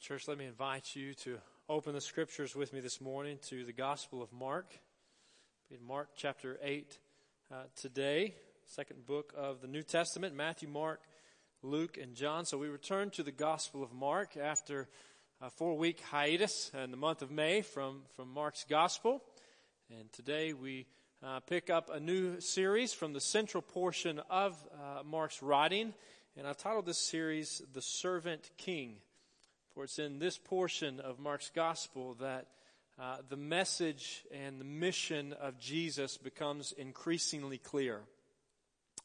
But, church, let me invite you to open the scriptures with me this morning to the Gospel of Mark. In Mark chapter 8 uh, today, second book of the New Testament Matthew, Mark, Luke, and John. So we return to the Gospel of Mark after a four week hiatus in the month of May from, from Mark's Gospel. And today we uh, pick up a new series from the central portion of uh, Mark's writing. And I titled this series, The Servant King. For it's in this portion of Mark's Gospel that uh, the message and the mission of Jesus becomes increasingly clear.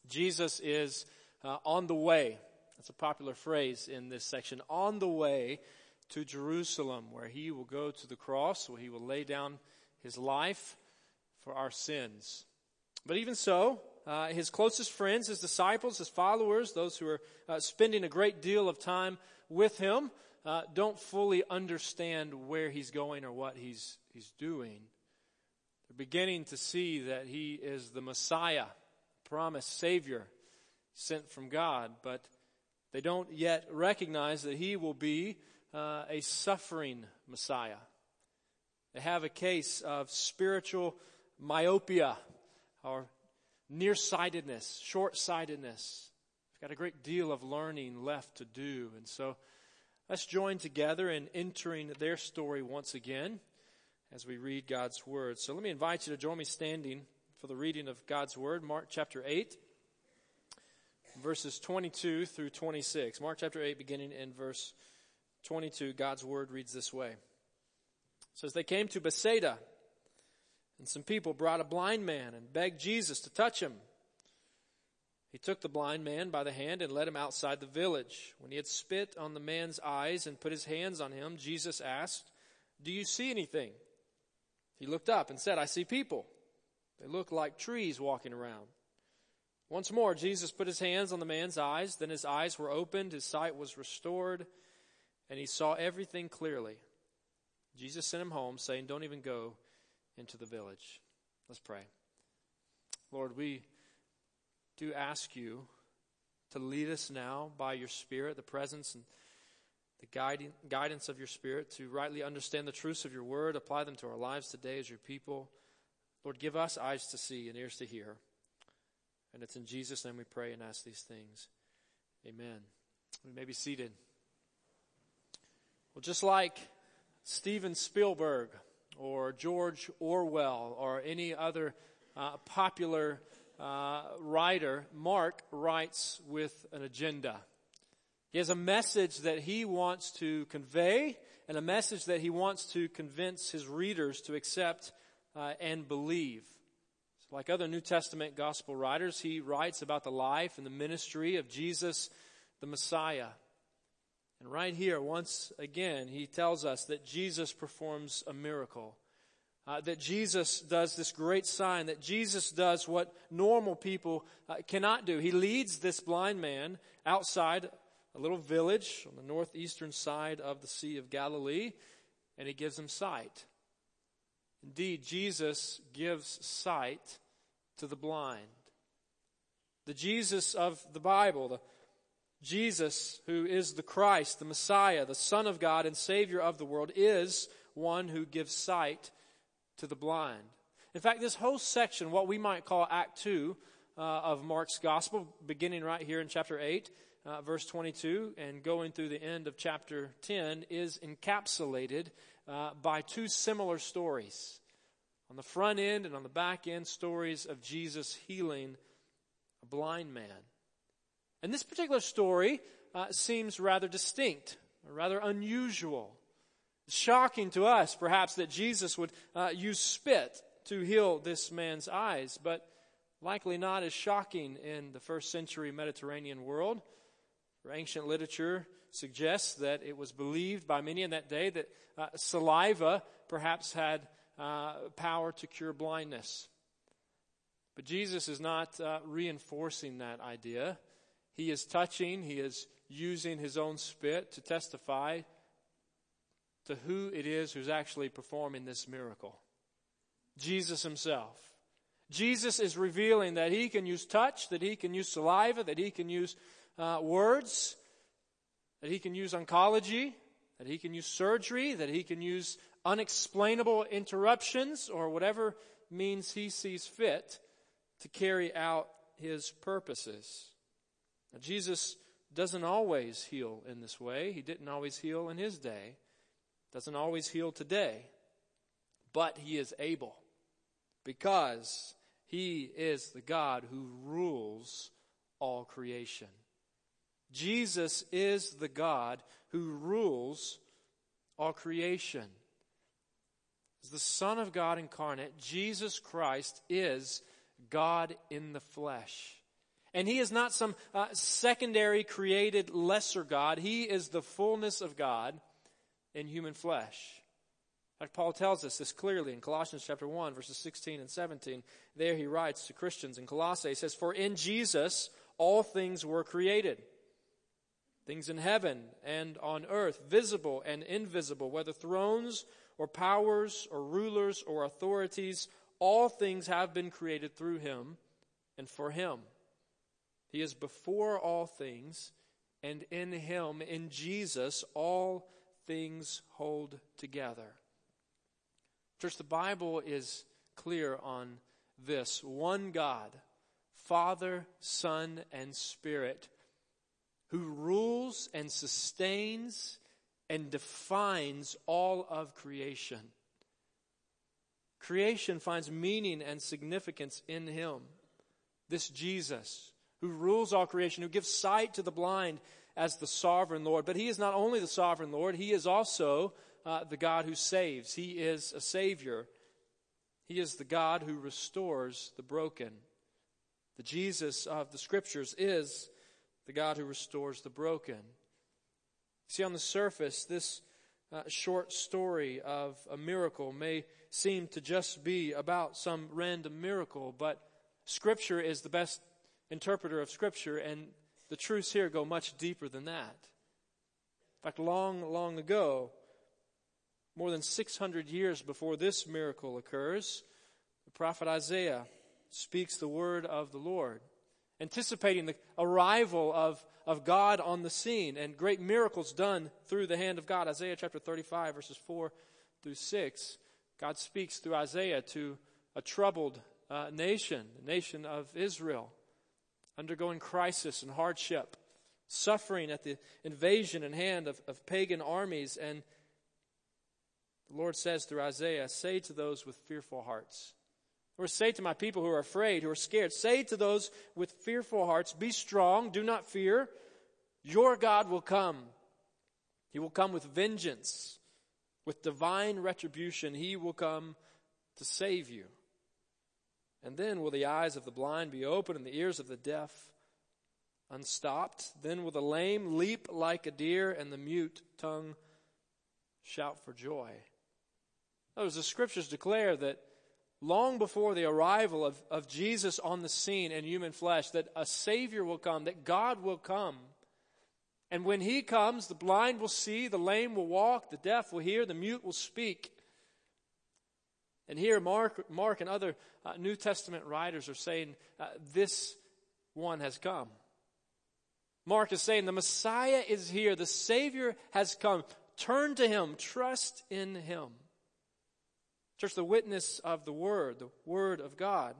Jesus is uh, on the way. That's a popular phrase in this section. On the way to Jerusalem, where he will go to the cross, where he will lay down his life for our sins. But even so, uh, his closest friends, his disciples, his followers, those who are uh, spending a great deal of time with him, uh, don't fully understand where he's going or what he's, he's doing. They're beginning to see that he is the Messiah, promised Savior sent from God, but they don't yet recognize that he will be uh, a suffering Messiah. They have a case of spiritual myopia or nearsightedness, short sightedness. They've got a great deal of learning left to do. And so let's join together in entering their story once again as we read God's Word. So let me invite you to join me standing for the reading of God's Word, Mark chapter 8, verses 22 through 26. Mark chapter 8, beginning in verse 22, God's Word reads this way. It says, They came to Bethsaida and some people brought a blind man and begged Jesus to touch him. He took the blind man by the hand and led him outside the village. When he had spit on the man's eyes and put his hands on him, Jesus asked, Do you see anything? He looked up and said, I see people. They look like trees walking around. Once more, Jesus put his hands on the man's eyes. Then his eyes were opened, his sight was restored, and he saw everything clearly. Jesus sent him home, saying, Don't even go into the village. Let's pray. Lord, we do ask you to lead us now by your Spirit, the presence and the guiding, guidance of your Spirit, to rightly understand the truths of your word, apply them to our lives today as your people. Lord, give us eyes to see and ears to hear. And it's in Jesus' name we pray and ask these things. Amen. We may be seated. Well, just like Steven Spielberg or George Orwell or any other uh, popular uh, writer, Mark writes with an agenda. He has a message that he wants to convey and a message that he wants to convince his readers to accept uh, and believe. So like other New Testament gospel writers, he writes about the life and the ministry of Jesus the Messiah. And right here, once again, he tells us that Jesus performs a miracle. Uh, that Jesus does this great sign, that Jesus does what normal people uh, cannot do. He leads this blind man outside a little village on the northeastern side of the Sea of Galilee, and he gives him sight. Indeed, Jesus gives sight to the blind. The Jesus of the Bible, the Jesus, who is the Christ, the Messiah, the Son of God and Savior of the world, is one who gives sight to the blind. In fact, this whole section, what we might call Act 2 uh, of Mark's Gospel, beginning right here in chapter 8, uh, verse 22, and going through the end of chapter 10, is encapsulated uh, by two similar stories. On the front end and on the back end, stories of Jesus healing a blind man. And this particular story uh, seems rather distinct, rather unusual. Shocking to us, perhaps, that Jesus would uh, use spit to heal this man's eyes, but likely not as shocking in the first century Mediterranean world. For ancient literature suggests that it was believed by many in that day that uh, saliva perhaps had uh, power to cure blindness. But Jesus is not uh, reinforcing that idea. He is touching, he is using his own spit to testify to who it is who's actually performing this miracle Jesus himself. Jesus is revealing that he can use touch, that he can use saliva, that he can use uh, words, that he can use oncology, that he can use surgery, that he can use unexplainable interruptions, or whatever means he sees fit to carry out his purposes. Now, Jesus doesn't always heal in this way. He didn't always heal in his day, doesn't always heal today, but he is able because he is the God who rules all creation. Jesus is the God who rules all creation. As the Son of God incarnate, Jesus Christ is God in the flesh. And he is not some uh, secondary created lesser God. He is the fullness of God in human flesh. Like Paul tells us this clearly in Colossians chapter 1 verses 16 and 17. There he writes to Christians in Colossae, he says, For in Jesus all things were created. Things in heaven and on earth, visible and invisible, whether thrones or powers or rulers or authorities, all things have been created through him and for him. He is before all things, and in him, in Jesus, all things hold together. Church, the Bible is clear on this one God, Father, Son, and Spirit, who rules and sustains and defines all of creation. Creation finds meaning and significance in Him. This Jesus who rules all creation, who gives sight to the blind as the sovereign Lord. But he is not only the sovereign Lord, he is also uh, the God who saves. He is a Savior. He is the God who restores the broken. The Jesus of the Scriptures is the God who restores the broken. See, on the surface, this uh, short story of a miracle may seem to just be about some random miracle, but Scripture is the best interpreter of Scripture, and the truths here go much deeper than that. In fact, long, long ago, more than 600 years before this miracle occurs, the prophet Isaiah speaks the word of the Lord, anticipating the arrival of, of God on the scene and great miracles done through the hand of God. Isaiah chapter 35, verses 4 through 6. God speaks through Isaiah to a troubled uh, nation, the nation of Israel undergoing crisis and hardship, suffering at the invasion and hand of, of pagan armies. And the Lord says through Isaiah, Say to those with fearful hearts, or say to my people who are afraid, who are scared, say to those with fearful hearts, Be strong, do not fear. Your God will come. He will come with vengeance, with divine retribution. He will come to save you. And then will the eyes of the blind be opened and the ears of the deaf unstopped? Then will the lame leap like a deer and the mute tongue shout for joy. Those the scriptures declare that long before the arrival of, of Jesus on the scene in human flesh, that a Savior will come, that God will come. And when He comes, the blind will see, the lame will walk, the deaf will hear, the mute will speak. And here, Mark, Mark and other uh, New Testament writers are saying uh, this one has come. Mark is saying the Messiah is here, the Savior has come. Turn to Him, trust in Him. Church, the witness of the Word, the Word of God,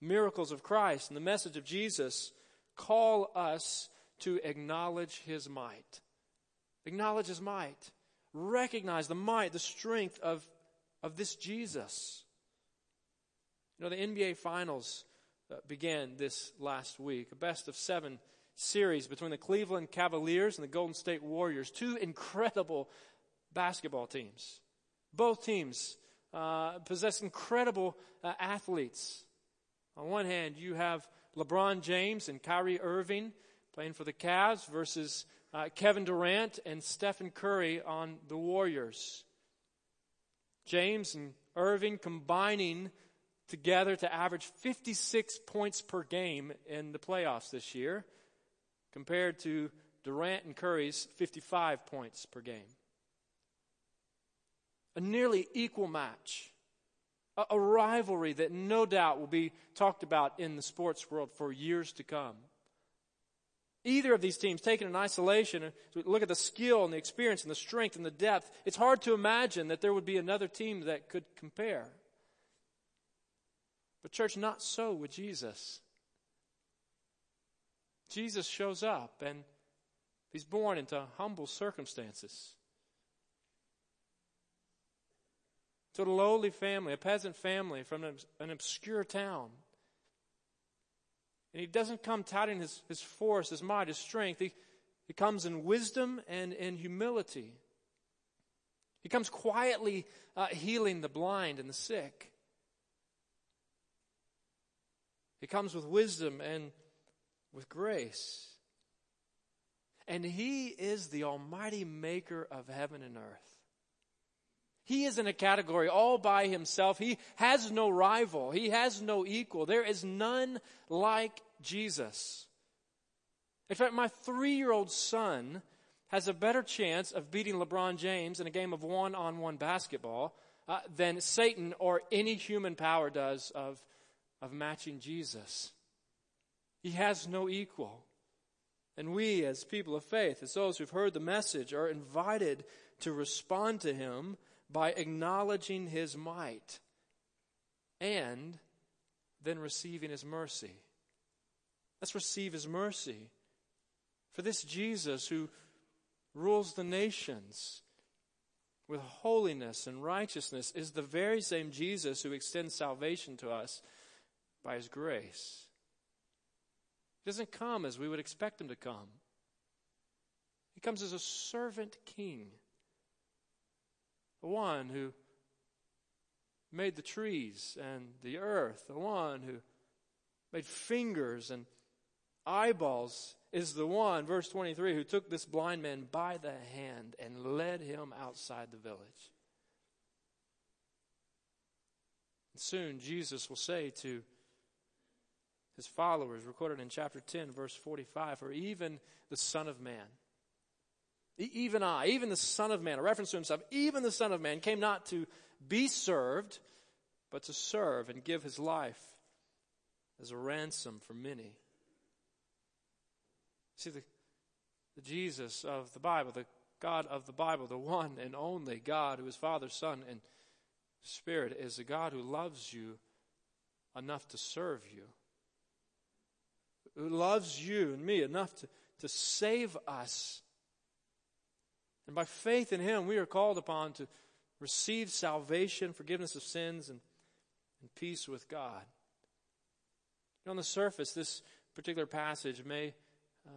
miracles of Christ, and the message of Jesus call us to acknowledge His might. Acknowledge His might. Recognize the might, the strength of of this Jesus. You know, the NBA Finals uh, began this last week, a best of seven series between the Cleveland Cavaliers and the Golden State Warriors, two incredible basketball teams. Both teams uh, possess incredible uh, athletes. On one hand, you have LeBron James and Kyrie Irving playing for the Cavs versus uh, Kevin Durant and Stephen Curry on the Warriors. James and Irving combining together to average 56 points per game in the playoffs this year, compared to Durant and Curry's 55 points per game. A nearly equal match. A, rivalry that no doubt will be talked about in the sports world for years to come. Either of these teams taken in isolation, we look at the skill and the experience and the strength and the depth, it's hard to imagine that there would be another team that could compare. But, church, not so with Jesus. Jesus shows up and he's born into humble circumstances. To a lowly family, a peasant family from an obscure town. And he doesn't come touting his, his force, his might, his strength. He, he comes in wisdom and in humility. He comes quietly uh, healing the blind and the sick. He comes with wisdom and with grace. And He is the almighty maker of heaven and earth. He is in a category all by himself. He has no rival. He has no equal. There is none like Jesus. In fact, my three year old son has a better chance of beating LeBron James in a game of one on one basketball uh, than Satan or any human power does of, of matching Jesus. He has no equal. And we, as people of faith, as those who've heard the message, are invited to respond to him by acknowledging his might and then receiving his mercy. Let's receive his mercy. For this Jesus who rules the nations with holiness and righteousness is the very same Jesus who extends salvation to us by his grace. He doesn't come as we would expect him to come. He comes as a servant king the one who made the trees and the earth, the one who made fingers and eyeballs, is the one, verse 23, who took this blind man by the hand and led him outside the village. And soon Jesus will say to his followers, recorded in chapter 10, verse 45, For even the Son of Man even I, even the Son of Man, a reference to himself, even the Son of Man came not to be served, but to serve and give his life as a ransom for many. See, the, the Jesus of the Bible, the God of the Bible, the one and only God who is Father, Son, and Spirit, is a God who loves you enough to serve you, who loves you and me enough to, to save us and by faith in Him, we are called upon to receive salvation, forgiveness of sins, and, and peace with God. on the surface, this particular passage may, uh,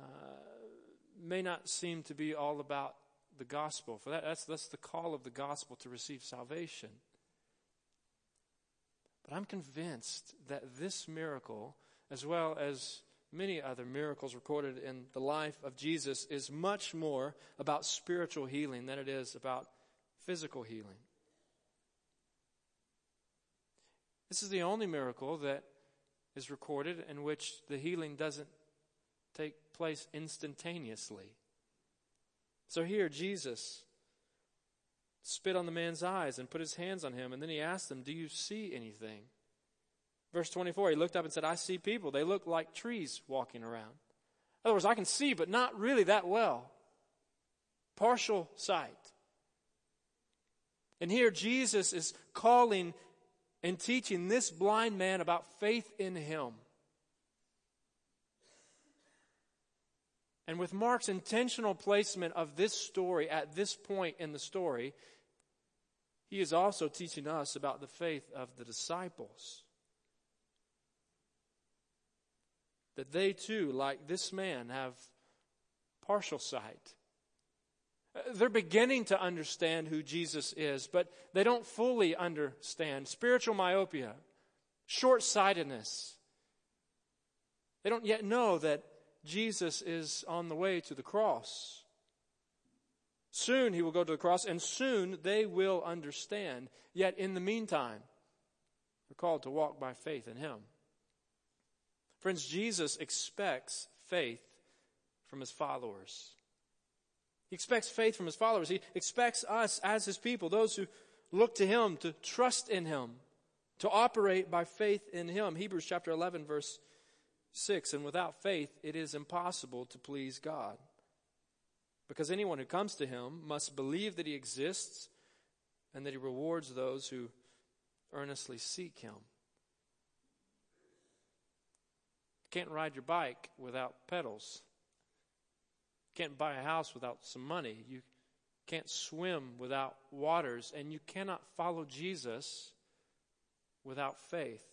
may not seem to be all about the gospel. For that, that's, that's the call of the gospel to receive salvation. But I'm convinced that this miracle, as well as many other miracles recorded in the life of Jesus is much more about spiritual healing than it is about physical healing. This is the only miracle that is recorded in which the healing doesn't take place instantaneously. So here, Jesus spit on the man's eyes and put his hands on him, and then he asked them, Do you see anything? Verse 24, he looked up and said, I see people. They look like trees walking around. In other words, I can see, but not really that well. Partial sight. And here Jesus is calling and teaching this blind man about faith in him. And with Mark's intentional placement of this story at this point in the story, he is also teaching us about the faith of the disciples. That they too, like this man, have partial sight. Uh, they're beginning to understand who Jesus is, but they don't fully understand. Spiritual myopia, short sightedness. They don't yet know that Jesus is on the way to the cross. Soon he will go to the cross, and soon they will understand. Yet in the meantime, they're called to walk by faith in him. Friends, Jesus expects faith from his followers. He expects faith from his followers. He expects us as his people, those who look to him, to trust in him, to operate by faith in him. Hebrews chapter 11, verse 6 And without faith, it is impossible to please God. Because anyone who comes to him must believe that he exists and that he rewards those who earnestly seek him. You can't ride your bike without pedals. Can't buy a house without some money. You can't swim without waters. And you cannot follow Jesus without faith.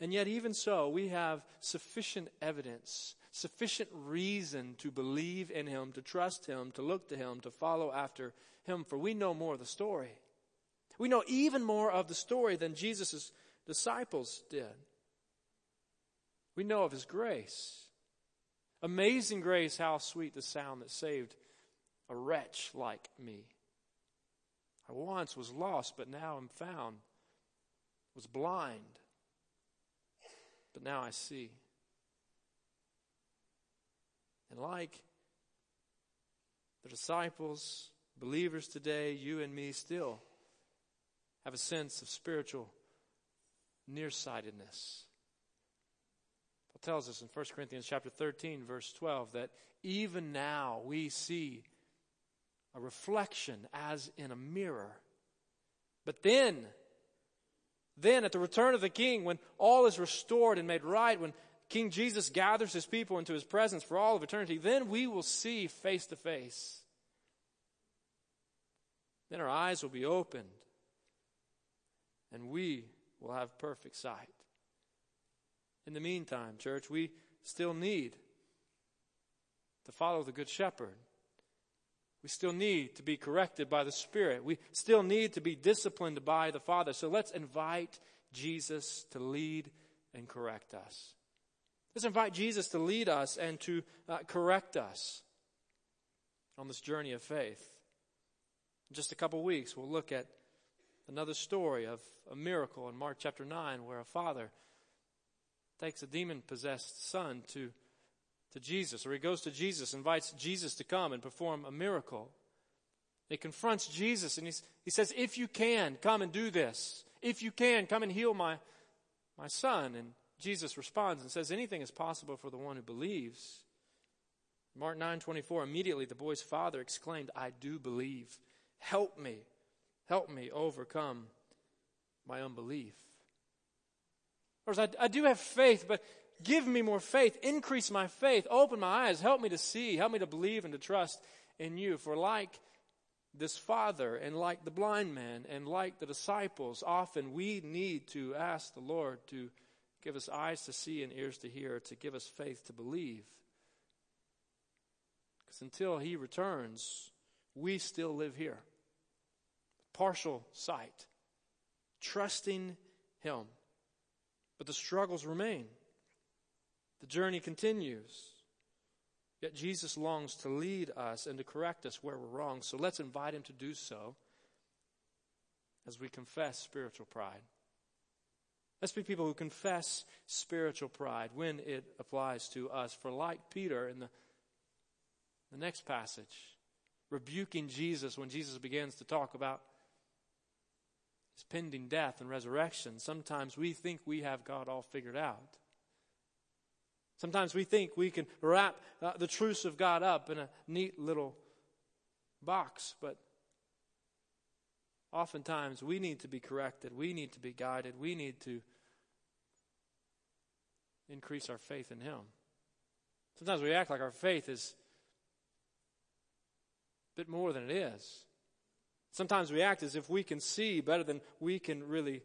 And yet, even so, we have sufficient evidence, sufficient reason to believe in Him, to trust Him, to look to Him, to follow after Him, for we know more of the story. We know even more of the story than Jesus' disciples did. We know of His grace. Amazing grace, how sweet the sound that saved a wretch like me. I once was lost, but now am found, was blind but now I see. And like the disciples, believers today, you and me still have a sense of spiritual nearsightedness. Tells us in 1 Corinthians chapter 13 verse 12 that even now we see a reflection as in a mirror. But then then at the return of the king, when all is restored and made right, when King Jesus gathers his people into his presence for all of eternity, then we will see face to face. Then our eyes will be opened and we will have perfect sight. In the meantime, church, we still need to follow the Good Shepherd. We still need to be corrected by the Spirit. We still need to be disciplined by the Father. So let's invite Jesus to lead and correct us. Let's invite Jesus to lead us and to uh, correct us on this journey of faith. In just a couple weeks, we'll look at another story of a miracle in Mark chapter 9 where a father takes a demon possessed son to to Jesus, or he goes to Jesus, invites Jesus to come and perform a miracle. He confronts Jesus and he says, If you can, come and do this. If you can, come and heal my, my son. And Jesus responds and says, Anything is possible for the one who believes. Mark 9 24, immediately the boy's father exclaimed, I do believe. Help me. Help me overcome my unbelief. Course, I, I do have faith, but Give me more faith. Increase my faith. Open my eyes. Help me to see. Help me to believe and to trust in you. For like this father and like the blind man and like the disciples, often we need to ask the Lord to give us eyes to see and ears to hear, to give us faith to believe. Because until he returns, we still live here. Partial sight, trusting him. But the struggles remain. The journey continues. Yet Jesus longs to lead us and to correct us where we're wrong. So let's invite him to do so as we confess spiritual pride. Let's be people who confess spiritual pride when it applies to us. For like Peter in the, the next passage, rebuking Jesus when Jesus begins to talk about his pending death and resurrection, sometimes we think we have God all figured out. Sometimes we think we can wrap uh, the truths of God up in a neat little box, but oftentimes we need to be corrected. We need to be guided. We need to increase our faith in Him. Sometimes we act like our faith is a bit more than it is. Sometimes we act as if we can see better than we can really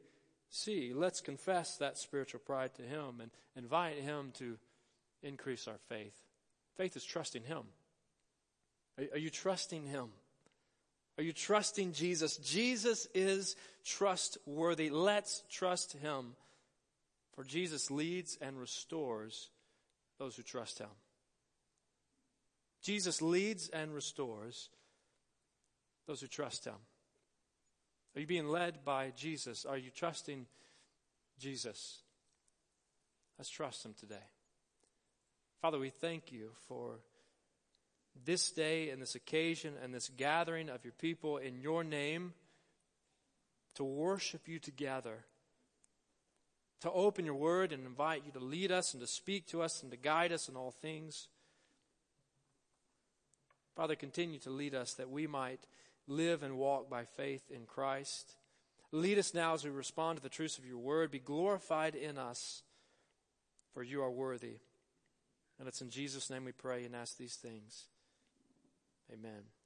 see. Let's confess that spiritual pride to Him and invite Him to increase our faith. Faith is trusting Him. Are, are you trusting Him? Are you trusting Jesus? Jesus is trustworthy. Let's trust Him. For Jesus leads and restores those who trust Him. Jesus leads and restores those who trust Him. Are you being led by Jesus? Are you trusting Jesus? Let's trust Him today. Father, we thank you for this day and this occasion and this gathering of your people in your name to worship you together, to open your word and invite you to lead us and to speak to us and to guide us in all things. Father, continue to lead us that we might live and walk by faith in Christ. Lead us now as we respond to the truths of your word. Be glorified in us, for you are worthy. And it's in Jesus' name we pray and ask these things. Amen.